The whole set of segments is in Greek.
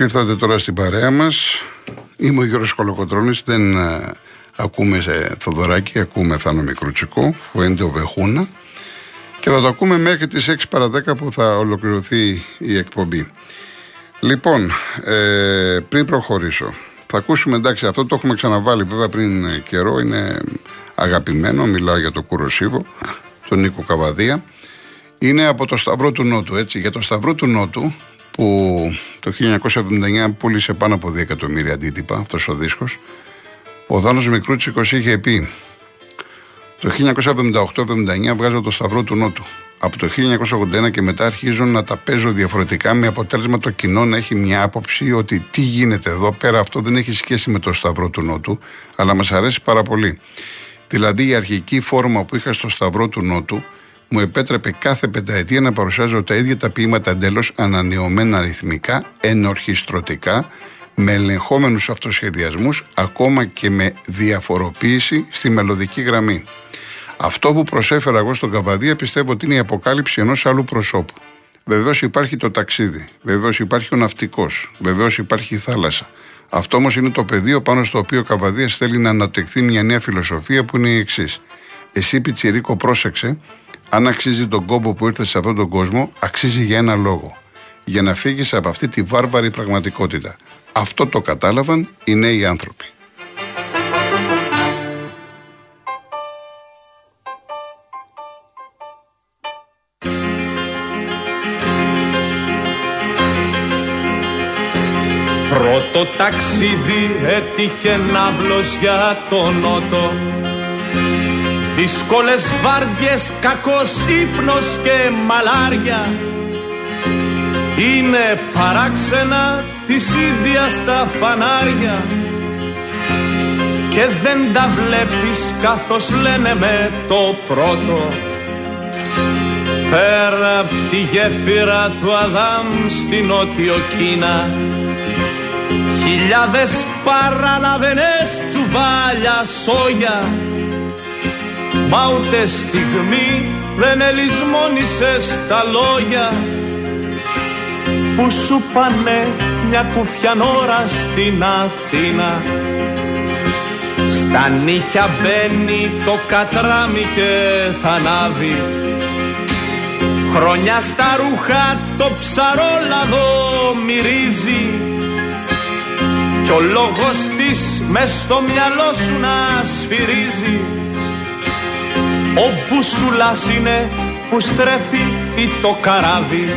Όσοι ήρθατε τώρα στην παρέα μας, είμαι ο Γιώργος Κολοκοτρώνης, δεν ε, ακούμε σε Θοδωράκη, ακούμε Θάνο Μικρούτσικο, ο Βεχούνα και θα το ακούμε μέχρι τις 6 παρα 10 που θα ολοκληρωθεί η εκπομπή. Λοιπόν, ε, πριν προχωρήσω, θα ακούσουμε εντάξει αυτό το έχουμε ξαναβάλει βέβαια πριν καιρό, είναι αγαπημένο, μιλάω για το Κουροσίβο, τον Νίκο Καβαδία. Είναι από το Σταυρό του Νότου, έτσι. Για το Σταυρό του Νότου, που το 1979 πούλησε πάνω από 2 εκατομμύρια αντίτυπα αυτός ο δίσκος, ο Δάνος Μικρούτσικος είχε πει το 1978-79 βγάζω το Σταυρό του Νότου. Από το 1981 και μετά αρχίζω να τα παίζω διαφορετικά με αποτέλεσμα το κοινό να έχει μια άποψη ότι τι γίνεται εδώ πέρα αυτό δεν έχει σχέση με το Σταυρό του Νότου αλλά μας αρέσει πάρα πολύ. Δηλαδή η αρχική φόρμα που είχα στο Σταυρό του Νότου μου επέτρεπε κάθε πενταετία να παρουσιάζω τα ίδια τα ποίηματα εντελώς ανανεωμένα ρυθμικά, ενορχιστρωτικά, με ελεγχόμενους αυτοσχεδιασμούς, ακόμα και με διαφοροποίηση στη μελωδική γραμμή. Αυτό που προσέφερα εγώ στον Καβαδία πιστεύω ότι είναι η αποκάλυψη ενός άλλου προσώπου. Βεβαίως υπάρχει το ταξίδι, βεβαίως υπάρχει ο ναυτικός, βεβαίως υπάρχει η θάλασσα. Αυτό όμως είναι το πεδίο πάνω στο οποίο ο Καβαδίας θέλει να αναπτυχθεί μια νέα φιλοσοφία που είναι η εξής. Εσύ, Πιτσιρίκο, πρόσεξε, αν αξίζει τον κόμπο που ήρθε σε αυτόν τον κόσμο, αξίζει για ένα λόγο. Για να φύγεις από αυτή τη βάρβαρη πραγματικότητα. Αυτό το κατάλαβαν οι νέοι άνθρωποι. Πρώτο ταξίδι έτυχε ναύλος για τον Νότο Δύσκολες βάρδιες, κακός ύπνος και μαλάρια. Είναι παράξενα της ίδιας στα φανάρια. Και δεν τα βλέπεις καθώς λένε με το πρώτο. Πέρα απ' τη γέφυρα του Αδάμ στην Νότιο Κίνα Χιλιάδες παραλαβενές τσουβάλια σόγια Μα ούτε στιγμή δεν ελισμόνησες τα λόγια Που σου πάνε μια κουφιανόρα στην Αθήνα. Στα νύχια μπαίνει το κατράμι και θα ανάβει. Χρόνια στα ρούχα το ψαρόλαδο μυρίζει. Κι ο λόγος της μες στο μυαλό σου να σφυρίζει ο μπουσουλάς είναι που στρέφει ή το καράβι.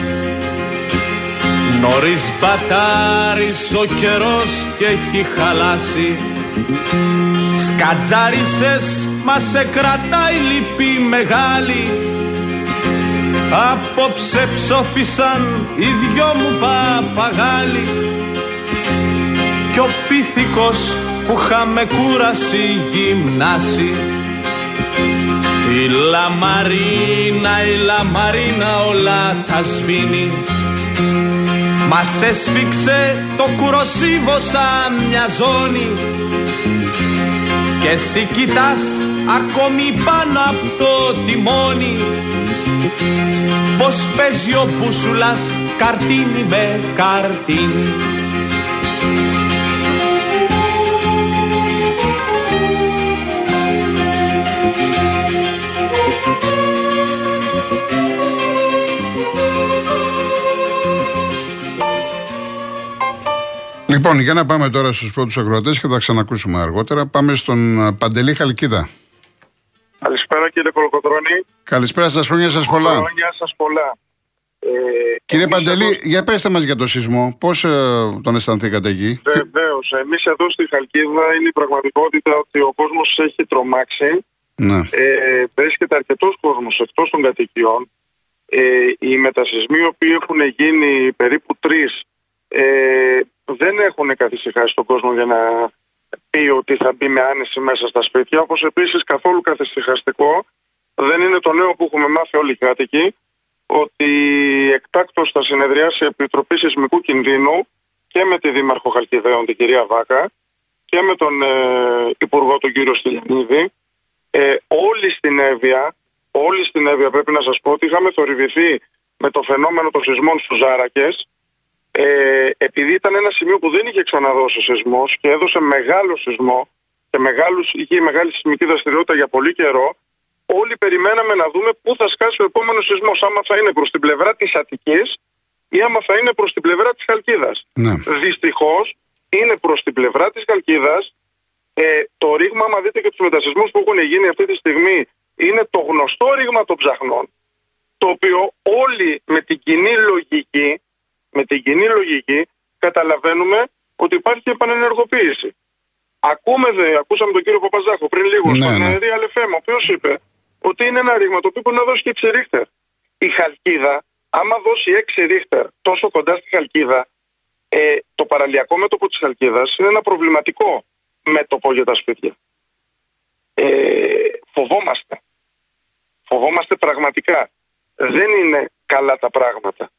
Νωρίς μπατάρεις ο καιρός και έχει χαλάσει. Σκατζάρισες μας σε κρατάει λυπή μεγάλη. Απόψε ψόφισαν οι δυο μου παπαγάλοι. Κι ο πίθηκος που είχαμε κούραση γυμνάσει η λαμαρίνα, η λαμαρίνα όλα τα σβήνει. Μας έσφιξε το κουροσίβο σαν μια ζώνη. Και εσύ κοιτάς ακόμη πάνω από το τιμόνι. Πως παίζει ο μπούσουλας καρτίνι με καρτίνι Λοιπόν, για να πάμε τώρα στους πρώτους ακροατές και θα ξανακούσουμε αργότερα. Πάμε στον Παντελή Χαλκίδα. Καλησπέρα κύριε Κολοκοτρώνη. Καλησπέρα σας, χρόνια σας πολλά. Χρόνια σας πολλά. Ε, κύριε Παντελή, για πέστε μας για το σεισμό. Πώς ε, τον αισθανθήκατε εκεί; Βεβαίως. Εμείς εδώ στη Χαλκίδα είναι η πραγματικότητα ότι ο κόσμος έχει τρομάξει. Ναι. Ε, βρίσκεται αρκετός κόσμος εκτός των κατοικιών. Ε, οι μετασυσμοί οι οποίοι έχουν γίνει περίπου τρεις ε, δεν έχουν καθησυχάσει τον κόσμο για να πει ότι θα μπει με άνεση μέσα στα σπίτια. Όπως επίσης καθόλου καθησυχαστικό δεν είναι το νέο που έχουμε μάθει όλοι οι κάτοικοι ότι εκτάκτως θα συνεδριάσει η Επιτροπή Σεισμικού Κινδύνου και με τη Δήμαρχο Χαλκιδαίων, την κυρία Βάκα, και με τον ε, Υπουργό, τον κύριο Στυλιανίδη. Ε, όλοι στην Εύβοια, όλοι στην Εύβοια πρέπει να σας πω ότι είχαμε θορυβηθεί με το φαινόμενο των σεισμών στους Ζάρακες ε, ε, επειδή ήταν ένα σημείο που δεν είχε ξαναδώσει σεισμός και έδωσε μεγάλο σεισμό και μεγάλους, είχε μεγάλη σεισμική δραστηριότητα για πολύ καιρό, όλοι περιμέναμε να δούμε πού θα σκάσει ο επόμενος σεισμός. Άμα θα είναι προς την πλευρά της Αττικής ή άμα θα είναι προς την πλευρά της Χαλκίδας. Ναι. Δυστυχώς είναι προς την πλευρά της Χαλκίδας. Ε, το ρήγμα, άμα δείτε και τους μετασυσμούς που έχουν γίνει αυτή τη στιγμή, είναι το γνωστό ρήγμα των ψαχνών. Το οποίο όλοι με την κοινή λογική, με την κοινή λογική καταλαβαίνουμε ότι υπάρχει επανενεργοποίηση. Ακούμε, δε, ακούσαμε τον κύριο Παπαζάχο πριν λίγο ναι, στον ναι. Real FM, ο οποίος είπε ότι είναι ένα ρήγμα το οποίο μπορεί να δώσει και 6 ρίχτερ. Η Χαλκίδα, άμα δώσει 6 ρίχτερ τόσο κοντά στη Χαλκίδα, ε, το παραλιακό μέτωπο της Χαλκίδας είναι ένα προβληματικό μέτωπο για τα σπίτια. Ε, φοβόμαστε. Φοβόμαστε πραγματικά. Δεν είναι καλά τα πράγματα.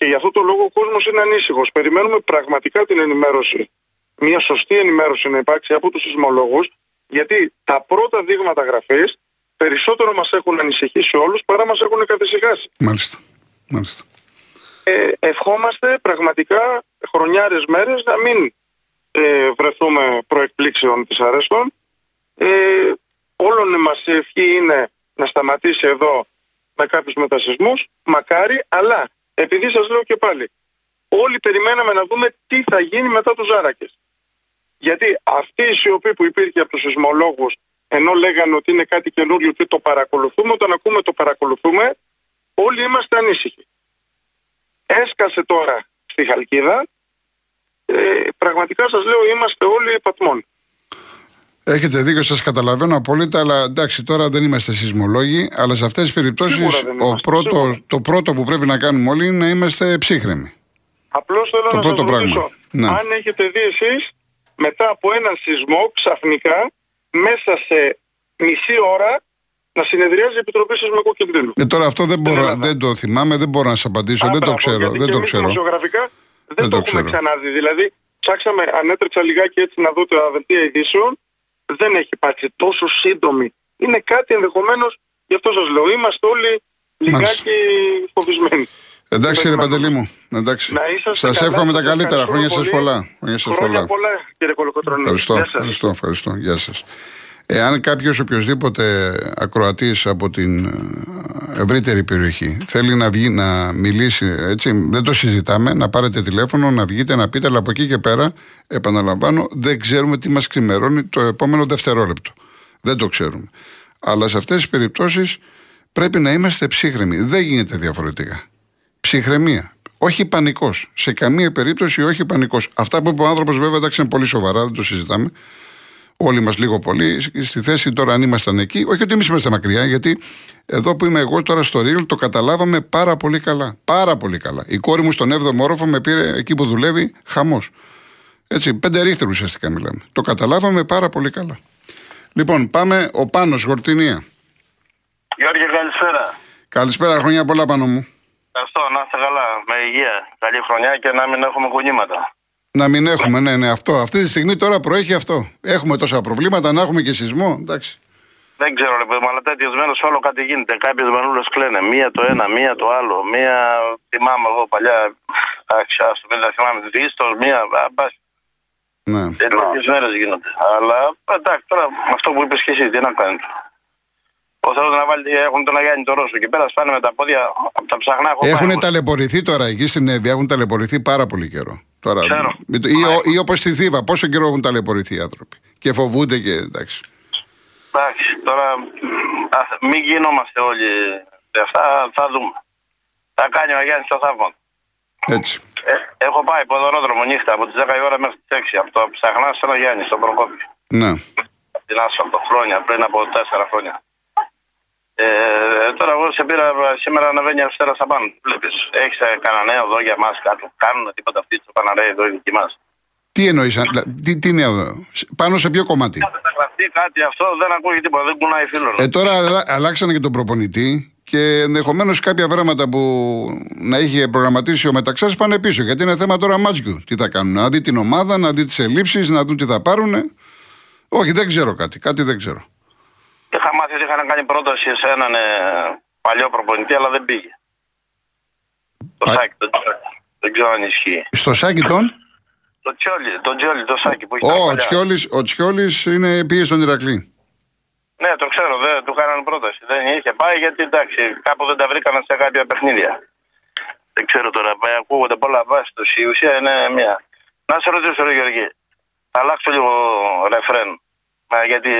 Και γι' αυτό το λόγο ο κόσμος είναι ανήσυχος. Περιμένουμε πραγματικά την ενημέρωση. Μια σωστή ενημέρωση να υπάρξει από τους σεισμολόγους, γιατί τα πρώτα δείγματα γραφής περισσότερο μας έχουν ανησυχήσει όλους παρά μας έχουν καθησυχάσει. Μάλιστα. Μάλιστα. Ε, ευχόμαστε πραγματικά χρονιάρες μέρες να μην ε, βρεθούμε προεκπλήξεων τη αρέστων. Ε, όλων μα η ευχή είναι να σταματήσει εδώ με κάποιους μετασυσμούς, μακάρι, αλλά επειδή σας λέω και πάλι, όλοι περιμέναμε να δούμε τι θα γίνει μετά τους Ζάρακε. Γιατί αυτή η σιωπή που υπήρχε από τους σεισμολόγους, ενώ λέγανε ότι είναι κάτι καινούριο και το παρακολουθούμε, όταν ακούμε το παρακολουθούμε, όλοι είμαστε ανήσυχοι. Έσκασε τώρα στη Χαλκίδα, ε, πραγματικά σας λέω είμαστε όλοι πατμών. Έχετε δίκιο, σας καταλαβαίνω απόλυτα, αλλά εντάξει, τώρα δεν είμαστε σεισμολόγοι. Αλλά σε αυτές τις περιπτώσεις, το πρώτο που πρέπει να κάνουμε όλοι είναι να είμαστε ψύχρεμοι. Απλώς θέλω το να πρώτο σας ρωτήσω, ναι. αν έχετε δει εσείς μετά από ένα σεισμό ξαφνικά μέσα σε μισή ώρα να συνεδριάζει η Επιτροπή Σεισμικού Κινδύνου. Ε, τώρα αυτό δεν, μπορώ, δεν το θυμάμαι, δεν μπορώ να σας απαντήσω, δεν το ξέρω. Δεν το ξέρω. δεν, δεν το, το έχουμε ξαναδεί. Δηλαδή, ψάξαμε, ανέτρεξα λιγάκι έτσι να δω τα δελτία ειδήσεων δεν έχει υπάρξει τόσο σύντομη. Είναι κάτι ενδεχομένως, γι' αυτό σας λέω, είμαστε όλοι λιγάκι φοβισμένοι. Εντάξει κύριε Παντελή μου. Εντάξει. Σας εύχομαι τα καλύτερα. Χρόνια σας πολλά. Χρόνια πολλά κύριε Κολοκοτρόνη. Ευχαριστώ, ευχαριστώ, ευχαριστώ. Γεια σας. Εάν κάποιος οποιοδήποτε ακροατής από την ε, ευρύτερη περιοχή θέλει να βγει να μιλήσει, έτσι, δεν το συζητάμε, να πάρετε τηλέφωνο, να βγείτε, να πείτε, αλλά από εκεί και πέρα, επαναλαμβάνω, δεν ξέρουμε τι μας ξημερώνει το επόμενο δευτερόλεπτο. Δεν το ξέρουμε. Αλλά σε αυτές τις περιπτώσεις πρέπει να είμαστε ψύχρεμοι. Δεν γίνεται διαφορετικά. Ψυχραιμία. Όχι πανικός. Σε καμία περίπτωση όχι πανικός. Αυτά που είπε ο άνθρωπος, βέβαια, εντάξει, είναι πολύ σοβαρά, δεν το συζητάμε όλοι μας λίγο πολύ, στη θέση τώρα αν ήμασταν εκεί. Όχι ότι εμείς είμαστε μακριά, γιατί εδώ που είμαι εγώ τώρα στο Ρίγλ το καταλάβαμε πάρα πολύ καλά. Πάρα πολύ καλά. Η κόρη μου στον 7ο όροφο με πήρε εκεί που δουλεύει χαμός. Έτσι, πέντε ρίχτερ ουσιαστικά μιλάμε. Το καταλάβαμε πάρα πολύ καλά. Λοιπόν, πάμε ο Πάνος, Γορτινία. Γιώργη, καλησπέρα. Καλησπέρα, χρόνια πολλά πάνω μου. Ευχαριστώ, να είστε καλά, με υγεία. Καλή χρονιά και να μην έχουμε κουνήματα. Να μην έχουμε, ναι, ναι, αυτό. Αυτή τη στιγμή τώρα προέχει αυτό. Έχουμε τόσα προβλήματα, να έχουμε και σεισμό. Εντάξει. Δεν ξέρω, ρε παιδί μου, αλλά τέτοιε μέρε όλο κάτι γίνεται. Κάποιες μανούλες κλαίνε. Μία το ένα, μία το άλλο. Μία θυμάμαι εγώ παλιά. Εντάξει, άστο, δεν τα θυμάμαι. Δίστο, μία. Μπας. Ναι. Τέτοιες μέρες γίνονται. Αλλά εντάξει, τώρα με αυτό που είπες και εσύ, τι να κάνεις. Ο Θεός να βάλει, έχουν τον Αγιάννη το Ρώσο και πέρα σπάνε με τα πόδια από τα ψαχνά. Έχουν ταλαιπωρηθεί τώρα εκεί στην Εύη, έχουν ταλαιπωρηθεί πάρα πολύ καιρό. Τώρα, Ξέρω. ή, ή όπως στη Θήβα, πόσο καιρό έχουν ταλαιπωρηθεί οι άνθρωποι; Και φοβούνται και εντάξει. Εντάξει, τώρα μην γινόμαστε όλοι αυτά, θα δούμε. Θα κάνει ο Γιάννη το θαύμα. Έτσι. Ε, έχω πάει ποδορόδρομο νύχτα από τις 10 η ώρα μέχρι τις 6 από το Ψαχνά στον Γιάννη, στον Προκόπη. Ναι. Την Άσφαλτο χρόνια, πριν από 4 χρόνια. Ε, τώρα εγώ σε πήρα σήμερα ανεβαίνει αριστερά στα πάνω. Βλέπεις, έχεις ε, κανένα νέο εδώ για μας κάτι. Κάνουν τίποτα αυτοί στο Παναρέ εδώ οι δικοί μας. Τι εννοείς, τι, τι νέο, πάνω σε ποιο κομμάτι; Κάτι, κάτι αυτό δεν ακούγεται τίποτα, δεν κουνάει φίλο. Ε, τώρα αλλάξανε και τον προπονητή και ενδεχομένως κάποια πράγματα που να είχε προγραμματίσει ο Μεταξάς πάνε πίσω. Γιατί είναι θέμα τώρα μάτζικου. Τι θα κάνουν, να δει την ομάδα, να δει τις ελλείψεις, να δουν τι θα πάρουν. Όχι, δεν ξέρω κάτι. Κάτι δεν ξέρω. Είχα μάθει ότι είχαν κάνει πρόταση σε έναν ε, παλιό προπονητή, αλλά δεν πήγε. Το Σάκη, το Δεν ξέρω αν ισχύει. Στο σάκι τον; Το Τσιόλι, το Τσιόλι, το σάκι που έχει. Ο, Τσιόλις, ο Τσιόλις είναι πήγε στον Ηρακλή. Ναι, το ξέρω, δεν του κάνανε πρόταση. Δεν είχε πάει γιατί εντάξει, κάπου δεν τα βρήκαν σε κάποια παιχνίδια. Δεν ξέρω τώρα, ακούγονται πολλά βάση του. Η ουσία είναι μία. Να σε ρωτήσω, ρε Γεωργή, αλλάξω λίγο ρεφρέν. γιατί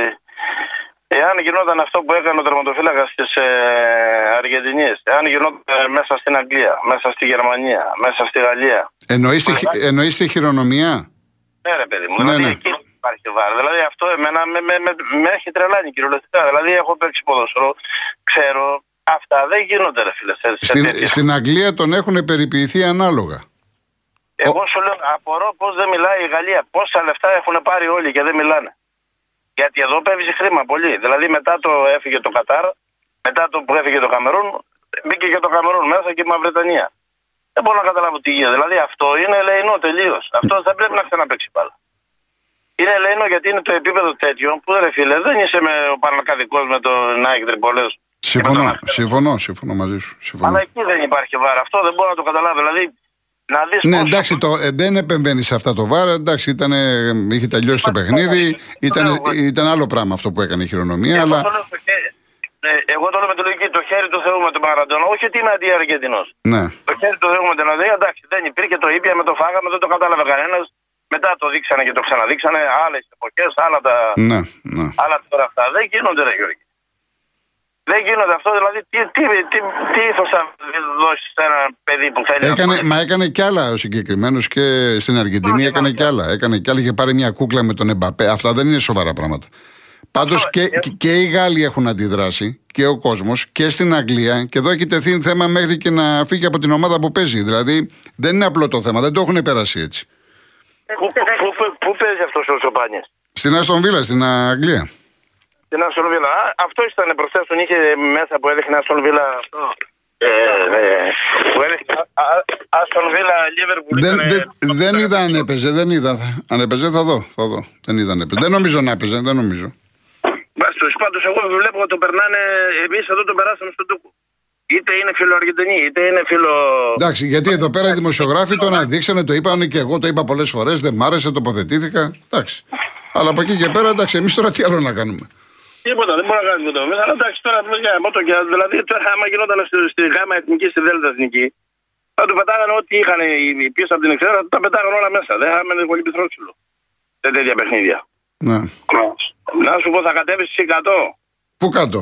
εάν γινόταν αυτό που έκανε ο τερματοφύλακας της ε, Αργεντινής, εάν γινόταν μέσα στην Αγγλία, μέσα στη Γερμανία, μέσα στη Γαλλία. Εννοείς τη χειρονομία; Ναι, ρε παιδί μου. Ναι, δηλαδή, ναι. Εκεί υπάρχει βάρος. Δηλαδή αυτό εμένα με, με, με, με έχει τρελάνει κυριολεκτικά. Δηλαδή έχω παίξει ποδόσφαιρο, ξέρω. Αυτά δεν γίνονται, ρε φίλε. Στην, στην Αγγλία τον έχουν περιποιηθεί ανάλογα. Εγώ σου λέω, απορώ πώς δεν μιλάει η Γαλλία. Πόσα λεφτά έχουν πάρει όλοι και δεν μιλάνε. Γιατί εδώ παίζει χρήμα πολύ. Δηλαδή μετά το έφυγε το Κατάρ, μετά το που έφυγε το Καμερούν, μπήκε και το Καμερούν μέσα και η Μαυρετανία. Δεν μπορώ να καταλάβω τι γίνεται. Δηλαδή αυτό είναι ελεηνό τελείως. Αυτό δεν πρέπει να ξαναπέξει πάλι. Είναι ελεηνό γιατί είναι το επίπεδο τέτοιο που δεν φίλε, δεν είσαι με ο Πανακαδικό με το Νάικ Τριπολέ. Συμφωνώ, συμφωνώ, συμφωνώ μαζί σου. Συμφωνώ. Αλλά εκεί δεν υπάρχει βάρα. Αυτό δεν μπορώ να το καταλάβω. Δηλαδή να δεις ναι, εντάξει, το, ε, δεν επεμβαίνει σε αυτά το βάρος. Εντάξει, ήταν, είχε τελειώσει το παιχνίδι. Ήταν, ήταν άλλο πράγμα αυτό που έκανε η χειρονομία. Εγώ, αλλά... το λέω, ε, εγώ το λέω με τη λογική το χέρι του Θεού με τον Μαραντόνα. Όχι ότι είναι αντιαργεντινό. Ναι. Το χέρι του Θεού με τον Αδέα, εντάξει, δεν υπήρχε, το ήπια με το φάγαμε, δεν το κατάλαβε κανένας. Μετά το δείξανε και το ξαναδείξανε. Άλλες εποχές, άλλα τα. Ναι, ναι. Άλλα τώρα αυτά. Δεν γίνονται, ρε Γιώργη. Δεν γίνονται αυτό, δηλαδή τι, τι, τι, τι ήθος θα δώσεις σε ένα παιδί που θέλει έκανε, να Μα έκανε κι άλλα ο συγκεκριμένος και στην Αργεντινή έκανε κι άλλα. Έκανε κι άλλα, είχε πάρει μια κούκλα με τον Εμπαπέ. Αυτά δεν είναι σοβαρά πράγματα. Πάντως και, και, και, οι Γάλλοι έχουν αντιδράσει και ο κόσμος και στην Αγγλία. Και εδώ έχει τεθεί θέμα μέχρι και να φύγει από την ομάδα που παίζει. Δηλαδή δεν είναι απλό το θέμα, δεν το έχουν περάσει έτσι. Πού, πού, παίζει αυτός ο Σοπάνιας, Στην Αστον Βίλα, στην Αγγλία. Την Αστον Βίλα. Αυτό ήταν προχθέ τον είχε μέσα που έδειχνε Αστον Βίλα. Ε, ε, που έδειχνε Αστον Βίλα Λίβερπουλ. Δεν, δεν είδα αν έπαιζε, δεν είδα. Αν έπαιζε θα δω. Θα δω. Δεν είδα αν έπαιζε. Δεν νομίζω να έπαιζε, δεν νομίζω. Πάντω εγώ βλέπω ότι το περνάνε. Εμείς εδώ το περάσαμε στον τούκο. Είτε είναι φιλοαργεντινή, είτε είναι φιλο. Εντάξει, γιατί εδώ πέρα οι δημοσιογράφοι το αναδείξανε, το είπαν και εγώ το είπα πολλές φορές, δεν μ' άρεσε, τοποθετήθηκα. Εντάξει. Αλλά από εκεί και πέρα, εντάξει, εμείς τώρα τι άλλο να κάνουμε. Τίποτα, δεν μπορεί να κάνει τίποτα. Αλλά εντάξει, τώρα για μότο και δηλαδή τώρα άμα γινόταν στη, στη γάμα εθνική, στη δέλτα εθνική, θα του πετάγανε ό,τι είχαν οι πίσω από την εξέρα, τα πετάγανε όλα μέσα. Δεν θα έμενε πολύ πυθρόξυλο. Σε τέτοια παιχνίδια. Ναι. Να σου πω, θα κατέβεις στι 100. Πού κάτω;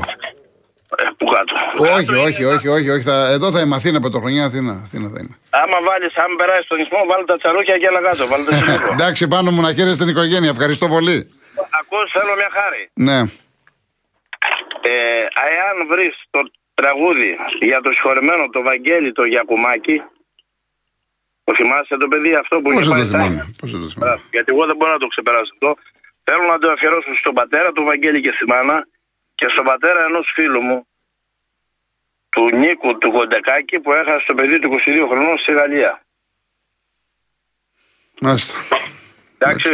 Ε, πού κάτω. Όχι, όχι, όχι, όχι, όχι. Θα, εδώ θα είμαι Αθήνα, Πρωτοχρονιά, Αθήνα, Αθήνα θα είμαι. Άμα βάλεις, άμα περάσεις τον ισμό, βάλει τα τσαρούχια και έλα κάτω. Βάλει τα Εντάξει, πάνω μου να χαίρεσαι την οικογένεια. Ευχαριστώ πολύ. Ακούς, θέλω μια χάρη. Ναι. Ε, εάν βρεις το τραγούδι για το συγχωρεμένο το Βαγγέλη το Γιακουμάκη, το θυμάσαι το παιδί αυτό που Πώς είχε πάει. Πώς το θυμάμαι. Γιατί εγώ δεν μπορώ να το ξεπεράσω αυτό. Θέλω να το αφιερώσω στον πατέρα του Βαγγέλη και στη μάνα και στον πατέρα ενός φίλου μου, του Νίκου του Κοντεκάκη που έχασε το παιδί του 22 χρονών στη Γαλλία. Μάλιστα. Εντάξει.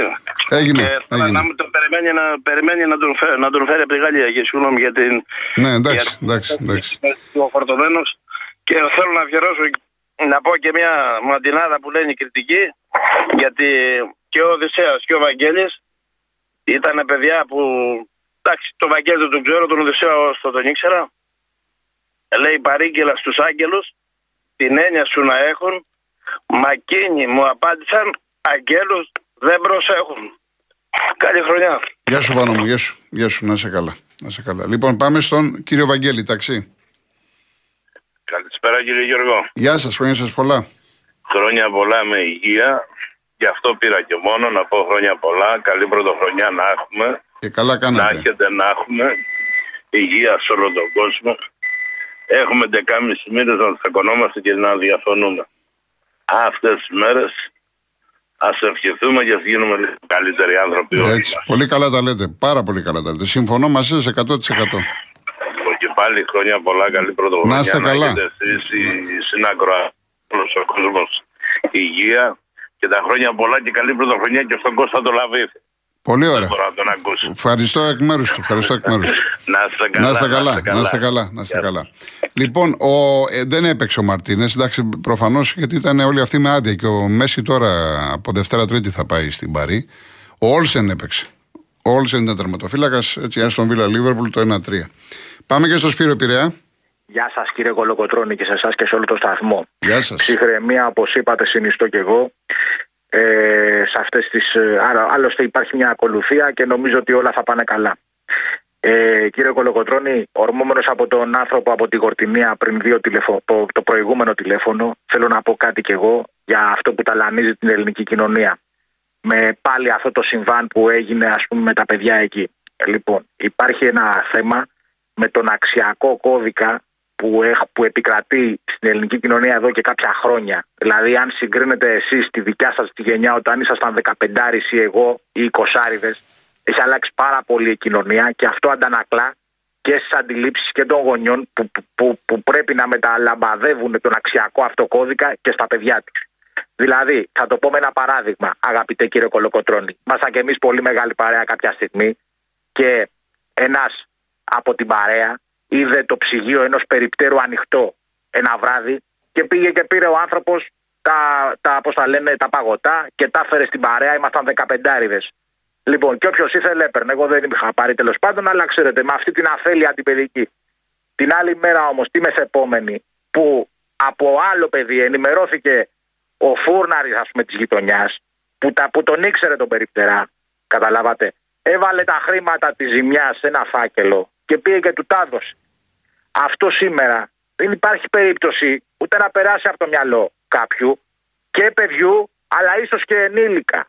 Έγινε. Και έγινε. Να μου το περιμένει, να, περιμένει να, τον φέρει, να τον φέρει από τη Γαλλία. Και συγγνώμη για την. Ναι, εντάξει. εντάξει, εντάξει. Ο φορτωμένος. Και θέλω να αφιερώσω να πω και μια μαντινάδα που λένε η κριτική. Γιατί και ο Οδυσσέας και ο Βαγγέλης ήταν παιδιά που. Εντάξει, το Βαγγέλη δεν τον ξέρω, τον Οδυσσέα όσο τον ήξερα. Λέει παρήγγελα στους άγγελους την έννοια σου να έχουν Μα εκείνοι μου απάντησαν αγγέλους δεν προσέχουν. Καλή χρονιά. Γεια σου πάνω μου, γεια σου. Γεια σου, να είσαι καλά. Να είσαι καλά. Λοιπόν, πάμε στον κύριο Βαγγέλη, ταξί. Καλησπέρα κύριε Γιώργο. Γεια σας, χρόνια σας πολλά. Χρόνια πολλά με υγεία. Γι' αυτό πήρα και μόνο να πω χρόνια πολλά. Καλή πρωτοχρονιά να έχουμε. Και καλά κάνατε. Να έχετε να έχουμε υγεία σε όλο τον κόσμο. Έχουμε 10,5 μήνες να τσακωνόμαστε και να διαφωνούμε. Αυτές τις μέρες Α ευχηθούμε και ας γίνουμε καλύτεροι άνθρωποι. Έτσι, πολύ καλά τα λέτε. Πάρα πολύ καλά τα λέτε. Συμφωνώ μαζί σας 100%. Και πάλι χρόνια πολλά, καλή πρωτοβουλία. Να είστε καλά. Να εσείς συνάκροα όλο ο κόσμος υγεία και τα χρόνια πολλά και καλή πρωτοχρονιά και στον Κώστα το Λαβίθ. Πολύ ωραία. μπορώ να τον ακούσω. Ευχαριστώ εκ μέρους του. Ευχαριστώ εκ μέρους του. Να είστε καλά. Να είστε καλά. Να είστε καλά. Να είστε καλά. Λοιπόν, ο, ε, δεν έπαιξε ο Μαρτίνες. Εντάξει, προφανώς γιατί ήταν όλοι αυτοί με άδεια και ο Μέση τώρα από Δευτέρα Τρίτη θα πάει στην Παρή. Ο Όλσεν έπαιξε. Ο Όλσεν ήταν τερματοφύλακας. Έτσι, στον Βίλα Λίβερπουλ το 1-3. Πάμε και στο Σπύρο Πειραιά. Γεια σας κύριε Κολοκοτρόνη και σε εσάς και σε όλο το σταθμό. Γεια σας. Ψυχραιμία, όπως είπατε, συνιστώ και εγώ. Ε, σε αυτές τις, ε, άλλωστε υπάρχει μια ακολουθία και νομίζω ότι όλα θα πάνε καλά. Ε, κύριε Κολοκοτρώνη, ορμόμενος από τον άνθρωπο από την Κορτινία πριν δύο τηλεφω... το προηγούμενο τηλέφωνο, θέλω να πω κάτι κι εγώ για αυτό που ταλανίζει την ελληνική κοινωνία. Με πάλι αυτό το συμβάν που έγινε ας πούμε με τα παιδιά εκεί. Λοιπόν, υπάρχει ένα θέμα με τον αξιακό κώδικα που, έχ, που επικρατεί στην ελληνική κοινωνία εδώ και κάποια χρόνια. Δηλαδή, αν συγκρίνετε εσείς τη δικιά σας τη γενιά όταν ήσασταν 15 ή εγώ ή 20 έχει αλλάξει πάρα πολύ η κοινωνία και αυτό αντανακλά και στις αντιλήψεις και των γονιών που, που, που, πρέπει να μεταλαμπαδεύουν τον αξιακό αυτό κώδικα και στα παιδιά τους. Δηλαδή, θα το πω με ένα παράδειγμα, αγαπητέ κύριε Κολοκοτρόνη. Ήμασταν και εμείς πολύ μεγάλη παρέα κάποια στιγμή και ένας από την παρέα είδε το ψυγείο ενός περιπτέρου ανοιχτό ένα βράδυ και πήγε και πήρε ο άνθρωπος τα, τα, πώς τα λένε, τα παγωτά και τα έφερε στην παρέα. Ήμασταν 15 Λοιπόν, και όποιος ήθελε έπαιρνε. Εγώ δεν είχα πάρει τέλος πάντων, αλλά ξέρετε, με αυτή την αφέλεια αντιπαιδική. Την άλλη μέρα όμως, τη μεθεπόμενη, που από άλλο παιδί ενημερώθηκε ο φούρναρης, ας πούμε, της γειτονιάς, που, που τον ήξερε τον περιπτερά, καταλάβατε, έβαλε τα χρήματα της ζημιάς σε ένα φάκελο και πήγε και του τα Αυτό σήμερα δεν υπάρχει περίπτωση ούτε να περάσει από το μυαλό κάποιου και παιδιού, αλλά ίσως και ενήλικα.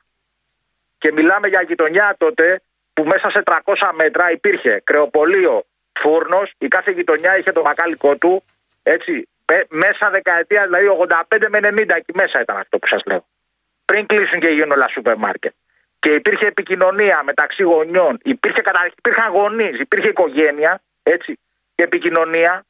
Και μιλάμε για γειτονιά τότε που μέσα σε 300 μέτρα υπήρχε κρεοπολείο, φούρνος, η κάθε γειτονιά είχε το μακάλικο του. Έτσι, μέσα δεκαετία, δηλαδή 85 με 90, εκεί μέσα ήταν αυτό που σας λέω. Πριν κλείσουν και γίνουν όλα σούπερ μάρκετ. Και υπήρχε επικοινωνία μεταξύ γονιών, υπήρχε υπήρχαν γονείς, υπήρχε οικογένεια, έτσι, και επικοινωνία.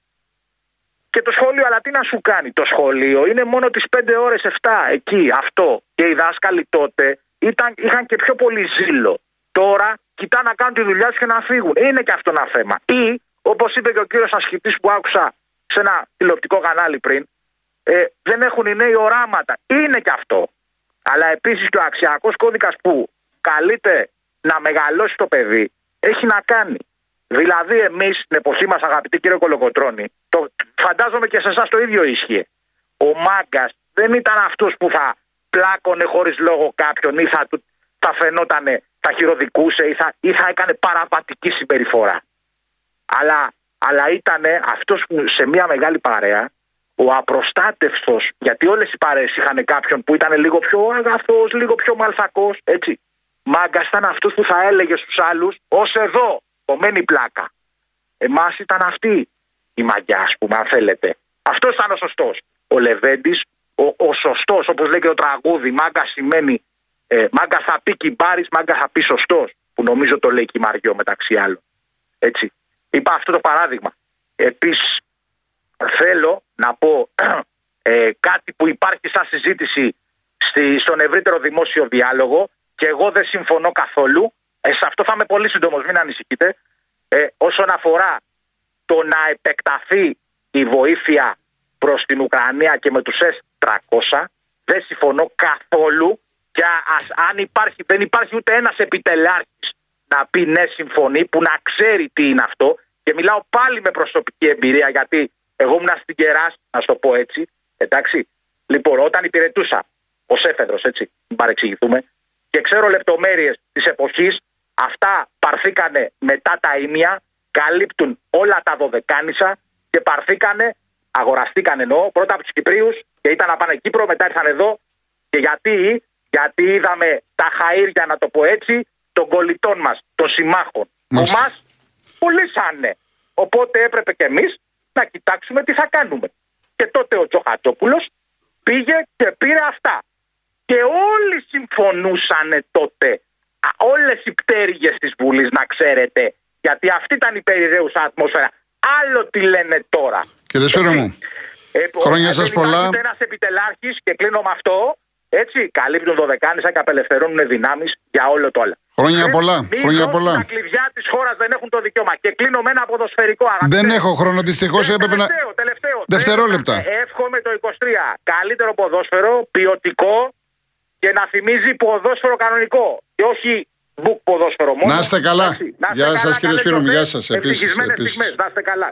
Και το σχολείο, αλλά τι να σου κάνει, το σχολείο είναι μόνο τις 5 ώρες 7 εκεί, αυτό. Και οι δάσκαλοι τότε ήταν, είχαν και πιο πολύ ζήλο. Τώρα κοιτά να κάνουν τη δουλειά τους και να φύγουν. Είναι και αυτό ένα θέμα. Ή, όπως είπε και ο κύριος Ασχητής που άκουσα σε ένα τηλεοπτικό κανάλι πριν, ε, δεν έχουν οι νέοι οράματα. Είναι και αυτό. Αλλά επίσης και ο αξιακός κώδικας που καλείται να μεγαλώσει το παιδί έχει να κάνει. Δηλαδή, εμείς στην εποχή μας, αγαπητοί κύριε Κολοκοτρόνη, το, φαντάζομαι και σε εσάς το ίδιο ίσχυε. Ο μάγκας δεν ήταν αυτό που θα πλάκωνε χωρίς λόγο κάποιον ή θα, θα φαινόταν, θα χειροδικούσε ή θα, ή θα έκανε παραπατική συμπεριφορά. Αλλά, αλλά ήταν αυτός που σε μια μεγάλη παρέα, ο απροστάτευτος, γιατί όλες οι παρέες είχαν κάποιον που ήταν λίγο πιο αγαθός, λίγο πιο μαλθακός, έτσι. Μάγκας ήταν αυτό που θα έλεγε στους άλλους, ως εδώ, κομμένη πλάκα. Εμάς ήταν αυτή η μαγιά, ας πούμε, αν θέλετε. Αυτός ήταν ο σωστός. Ο Λεβέντης ο, ο σωστός, όπως λέει και το τραγούδι, μάγκα σημαίνει ε, μάγκα θα πει κυμπάρη, μάγκα θα πει σωστός, που νομίζω το λέει και η Μαριό μεταξύ άλλων. Έτσι. Είπα αυτό το παράδειγμα. Επίσης, θέλω να πω ε, κάτι που υπάρχει σαν συζήτηση στη, στον ευρύτερο δημόσιο διάλογο και εγώ δεν συμφωνώ καθόλου. Ε, σε αυτό θα είμαι πολύ σύντομος, μην ανησυχείτε. Ε, όσον αφορά το να επεκταθεί η βοήθεια προς την Ουκρανία και με τους S-300 δεν συμφωνώ καθόλου και ας, αν υπάρχει, δεν υπάρχει ούτε ένας επιτελάρχης να πει ναι συμφωνεί που να ξέρει τι είναι αυτό και μιλάω πάλι με προσωπική εμπειρία γιατί εγώ ήμουν στην Κεράς, να σου το πω έτσι, εντάξει. Λοιπόν, όταν υπηρετούσα ω έφεδρος, έτσι, μην παρεξηγηθούμε, και ξέρω λεπτομέρειες της εποχής, αυτά παρθήκανε μετά τα ίμια, καλύπτουν όλα τα δωδεκάνησα και παρθήκανε αγοραστήκαν εννοώ πρώτα από τους Κυπρίους και ήταν να πάνε Κύπρο, μετά ήρθαν εδώ. Και γιατί, γιατί είδαμε τα χαΐρια, να το πω έτσι, των κολλητών μας, των συμμάχων, που μας πουλήσανε. Οπότε έπρεπε και εμείς να κοιτάξουμε τι θα κάνουμε. Και τότε ο Τζοχατσόπουλο πήγε και πήρε αυτά. Και όλοι συμφωνούσαν τότε, όλες οι πτέρυγες της Βουλής να ξέρετε, γιατί αυτή ήταν η περιραίουσα ατμόσφαιρα. Άλλο τι λένε τώρα. Κύριε Σφύρο μου, ε, χρόνια σας πολλά. Είναι ένας επιτελάρχης και κλείνω με αυτό, έτσι, καλύπτουν δωδεκάνησα και απελευθερώνουν δυνάμεις για όλο το άλλο. Χρόνια πολλά. Χρόνια πολλά. Τα κλειδιά της χώρας δεν έχουν το δικαίωμα. Και κλείνω με ένα ποδοσφαιρικό αγαπητέ. Δεν έχω χρόνο, δυστυχώς Ε, έπρεπε να. τελευταίο, τελευταίο. Δευτερόλεπτα. Θέλω να Εύχομαι το 23. Καλύτερο ποδόσφαιρο, ποιοτικό και να θυμίζει ποδόσφαιρο κανονικό. Και όχι μπουκ ποδόσφαιρο μόνο. Να είστε καλά. Εντάξει, να είστε Γεια σας, καλά, κύριε καλές Σπύρο μου, γιορτές, γεια σας. Επίσης, ευτυχισμένες επίσης. στιγμές. Να είστε καλά.